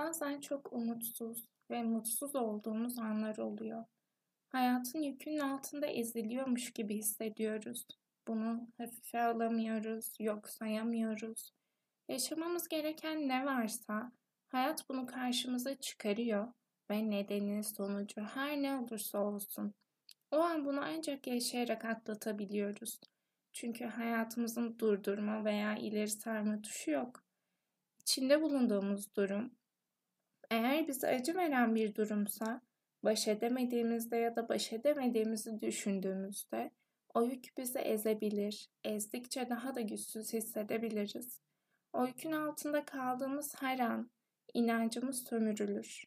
Bazen çok umutsuz ve mutsuz olduğumuz anlar oluyor. Hayatın yükünün altında eziliyormuş gibi hissediyoruz. Bunu hafife alamıyoruz, yok sayamıyoruz. Yaşamamız gereken ne varsa hayat bunu karşımıza çıkarıyor ve nedeni, sonucu her ne olursa olsun. O an bunu ancak yaşayarak atlatabiliyoruz. Çünkü hayatımızın durdurma veya ileri sarma tuşu yok. İçinde bulunduğumuz durum eğer bize acı veren bir durumsa, baş edemediğimizde ya da baş edemediğimizi düşündüğümüzde o yük bizi ezebilir, ezdikçe daha da güçsüz hissedebiliriz. O yükün altında kaldığımız her an inancımız sömürülür.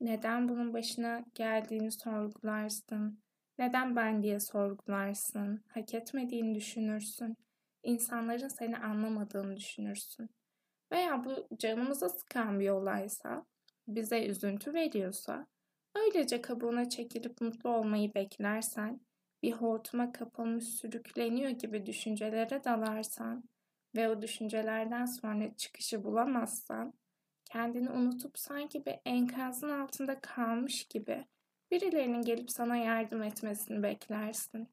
Neden bunun başına geldiğini sorgularsın, neden ben diye sorgularsın, hak etmediğini düşünürsün, insanların seni anlamadığını düşünürsün. Veya bu canımıza sıkan bir olaysa bize üzüntü veriyorsa, öylece kabuğuna çekilip mutlu olmayı beklersen, bir hortuma kapılmış sürükleniyor gibi düşüncelere dalarsan ve o düşüncelerden sonra çıkışı bulamazsan, kendini unutup sanki bir enkazın altında kalmış gibi birilerinin gelip sana yardım etmesini beklersin.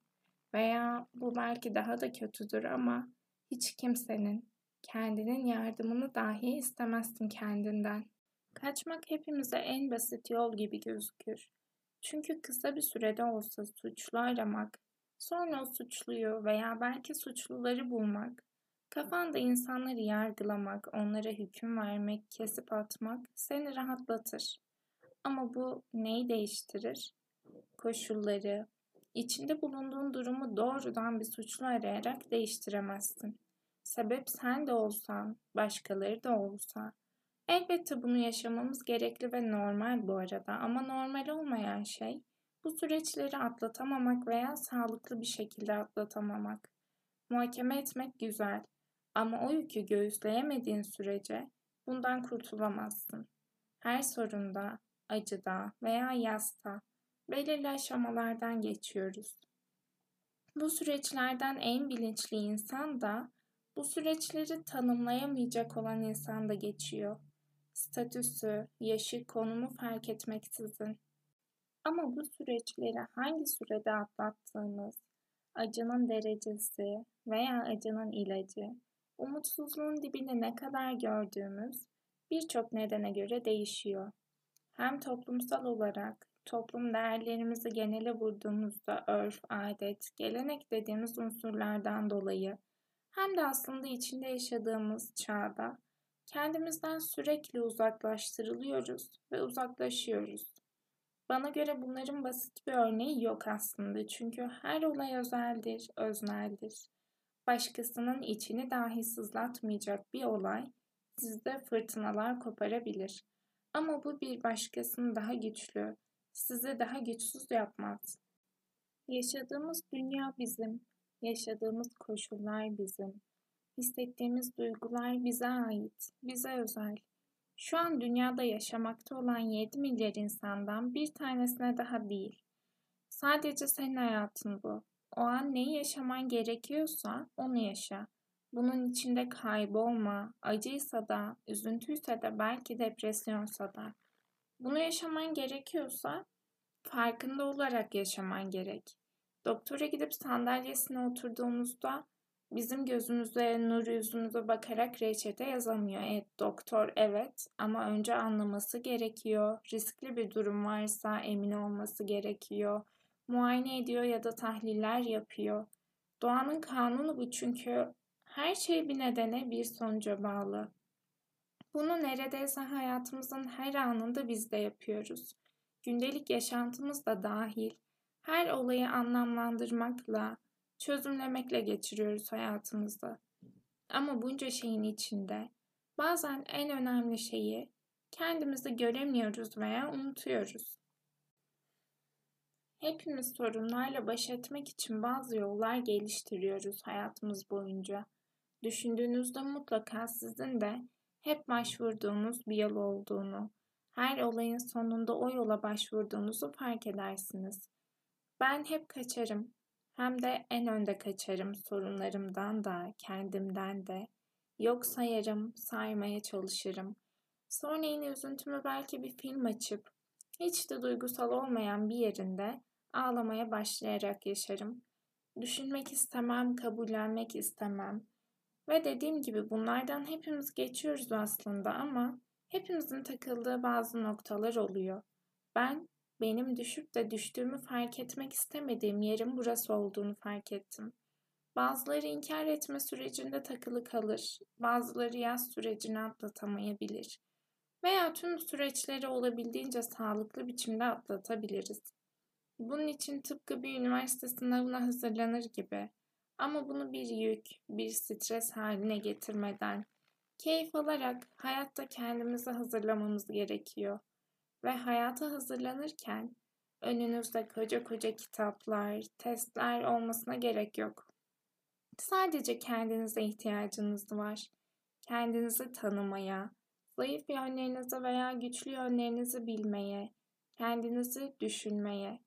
Veya bu belki daha da kötüdür ama hiç kimsenin, kendinin yardımını dahi istemezsin kendinden. Kaçmak hepimize en basit yol gibi gözükür. Çünkü kısa bir sürede olsa suçlu aramak, sonra o suçluyu veya belki suçluları bulmak, kafanda insanları yargılamak, onlara hüküm vermek, kesip atmak seni rahatlatır. Ama bu neyi değiştirir? Koşulları, içinde bulunduğun durumu doğrudan bir suçlu arayarak değiştiremezsin. Sebep sen de olsan, başkaları da olsa, Elbette bunu yaşamamız gerekli ve normal bu arada ama normal olmayan şey bu süreçleri atlatamamak veya sağlıklı bir şekilde atlatamamak. Muhakeme etmek güzel ama o yükü göğüsleyemediğin sürece bundan kurtulamazsın. Her sorunda, acıda veya yasta belirli aşamalardan geçiyoruz. Bu süreçlerden en bilinçli insan da bu süreçleri tanımlayamayacak olan insan da geçiyor statüsü, yaşı, konumu fark etmeksizin. Ama bu süreçleri hangi sürede atlattığımız, acının derecesi veya acının ilacı, umutsuzluğun dibini ne kadar gördüğümüz birçok nedene göre değişiyor. Hem toplumsal olarak toplum değerlerimizi genele vurduğumuzda örf, adet, gelenek dediğimiz unsurlardan dolayı hem de aslında içinde yaşadığımız çağda Kendimizden sürekli uzaklaştırılıyoruz ve uzaklaşıyoruz. Bana göre bunların basit bir örneği yok aslında. Çünkü her olay özeldir, özneldir. Başkasının içini dahi sızlatmayacak bir olay sizde fırtınalar koparabilir. Ama bu bir başkasını daha güçlü, sizi daha güçsüz yapmaz. Yaşadığımız dünya bizim, yaşadığımız koşullar bizim. Hissettiğimiz duygular bize ait, bize özel. Şu an dünyada yaşamakta olan 7 milyar insandan bir tanesine daha değil. Sadece senin hayatın bu. O an neyi yaşaman gerekiyorsa onu yaşa. Bunun içinde kaybolma, acıysa da, üzüntüyse de, belki depresyonsa da. Bunu yaşaman gerekiyorsa farkında olarak yaşaman gerek. Doktora gidip sandalyesine oturduğumuzda bizim gözümüze, nur yüzümüze bakarak reçete yazamıyor. Evet doktor evet ama önce anlaması gerekiyor. Riskli bir durum varsa emin olması gerekiyor. Muayene ediyor ya da tahliller yapıyor. Doğanın kanunu bu çünkü her şey bir nedene bir sonuca bağlı. Bunu neredeyse hayatımızın her anında biz de yapıyoruz. Gündelik yaşantımız da dahil. Her olayı anlamlandırmakla, çözümlemekle geçiriyoruz hayatımızda. Ama bunca şeyin içinde bazen en önemli şeyi kendimizi göremiyoruz veya unutuyoruz. Hepimiz sorunlarla baş etmek için bazı yollar geliştiriyoruz hayatımız boyunca. Düşündüğünüzde mutlaka sizin de hep başvurduğunuz bir yol olduğunu, her olayın sonunda o yola başvurduğunuzu fark edersiniz. Ben hep kaçarım, hem de en önde kaçarım sorunlarımdan da, kendimden de. Yok sayarım, saymaya çalışırım. Sonra yine üzüntümü belki bir film açıp hiç de duygusal olmayan bir yerinde ağlamaya başlayarak yaşarım. Düşünmek istemem, kabullenmek istemem. Ve dediğim gibi bunlardan hepimiz geçiyoruz aslında ama hepimizin takıldığı bazı noktalar oluyor. Ben benim düşüp de düştüğümü fark etmek istemediğim yerin burası olduğunu fark ettim. Bazıları inkar etme sürecinde takılı kalır, bazıları yaz sürecini atlatamayabilir veya tüm süreçleri olabildiğince sağlıklı biçimde atlatabiliriz. Bunun için tıpkı bir üniversite sınavına hazırlanır gibi ama bunu bir yük, bir stres haline getirmeden, keyif alarak hayatta kendimizi hazırlamamız gerekiyor. Ve hayata hazırlanırken önünüzde koca koca kitaplar, testler olmasına gerek yok. Sadece kendinize ihtiyacınız var. Kendinizi tanımaya, zayıf yönlerinizi veya güçlü yönlerinizi bilmeye, kendinizi düşünmeye.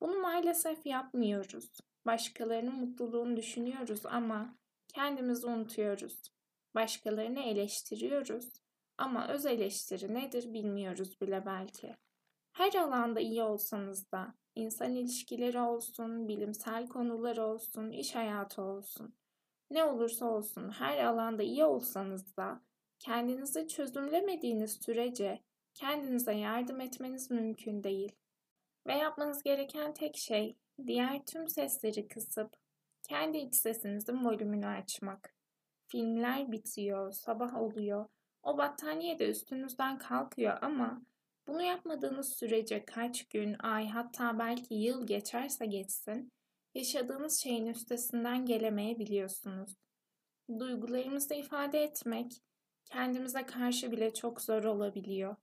Bunu maalesef yapmıyoruz. Başkalarının mutluluğunu düşünüyoruz ama kendimizi unutuyoruz. Başkalarını eleştiriyoruz ama öz eleştiri nedir bilmiyoruz bile belki. Her alanda iyi olsanız da, insan ilişkileri olsun, bilimsel konular olsun, iş hayatı olsun, ne olursa olsun her alanda iyi olsanız da kendinizi çözümlemediğiniz sürece kendinize yardım etmeniz mümkün değil. Ve yapmanız gereken tek şey diğer tüm sesleri kısıp kendi iç sesinizin volümünü açmak. Filmler bitiyor, sabah oluyor. O battaniye de üstünüzden kalkıyor ama bunu yapmadığınız sürece kaç gün, ay hatta belki yıl geçerse geçsin, yaşadığınız şeyin üstesinden gelemeyebiliyorsunuz. Duygularımızı ifade etmek kendimize karşı bile çok zor olabiliyor.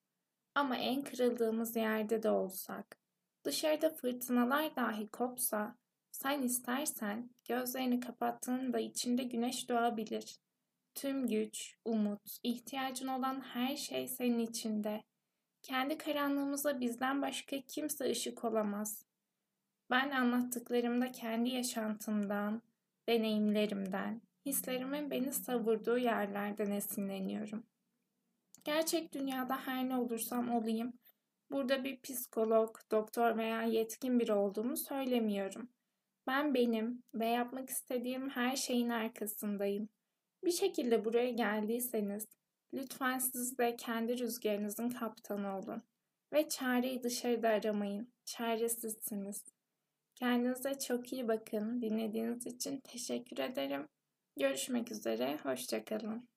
Ama en kırıldığımız yerde de olsak, dışarıda fırtınalar dahi kopsa, sen istersen gözlerini kapattığında içinde güneş doğabilir. Tüm güç, umut, ihtiyacın olan her şey senin içinde. Kendi karanlığımıza bizden başka kimse ışık olamaz. Ben anlattıklarımda kendi yaşantımdan, deneyimlerimden, hislerimin beni savurduğu yerlerden esinleniyorum. Gerçek dünyada her ne olursam olayım, burada bir psikolog, doktor veya yetkin biri olduğumu söylemiyorum. Ben benim ve yapmak istediğim her şeyin arkasındayım. Bir şekilde buraya geldiyseniz lütfen siz de kendi rüzgarınızın kaptanı olun. Ve çareyi dışarıda aramayın. Çaresizsiniz. Kendinize çok iyi bakın. Dinlediğiniz için teşekkür ederim. Görüşmek üzere. Hoşçakalın.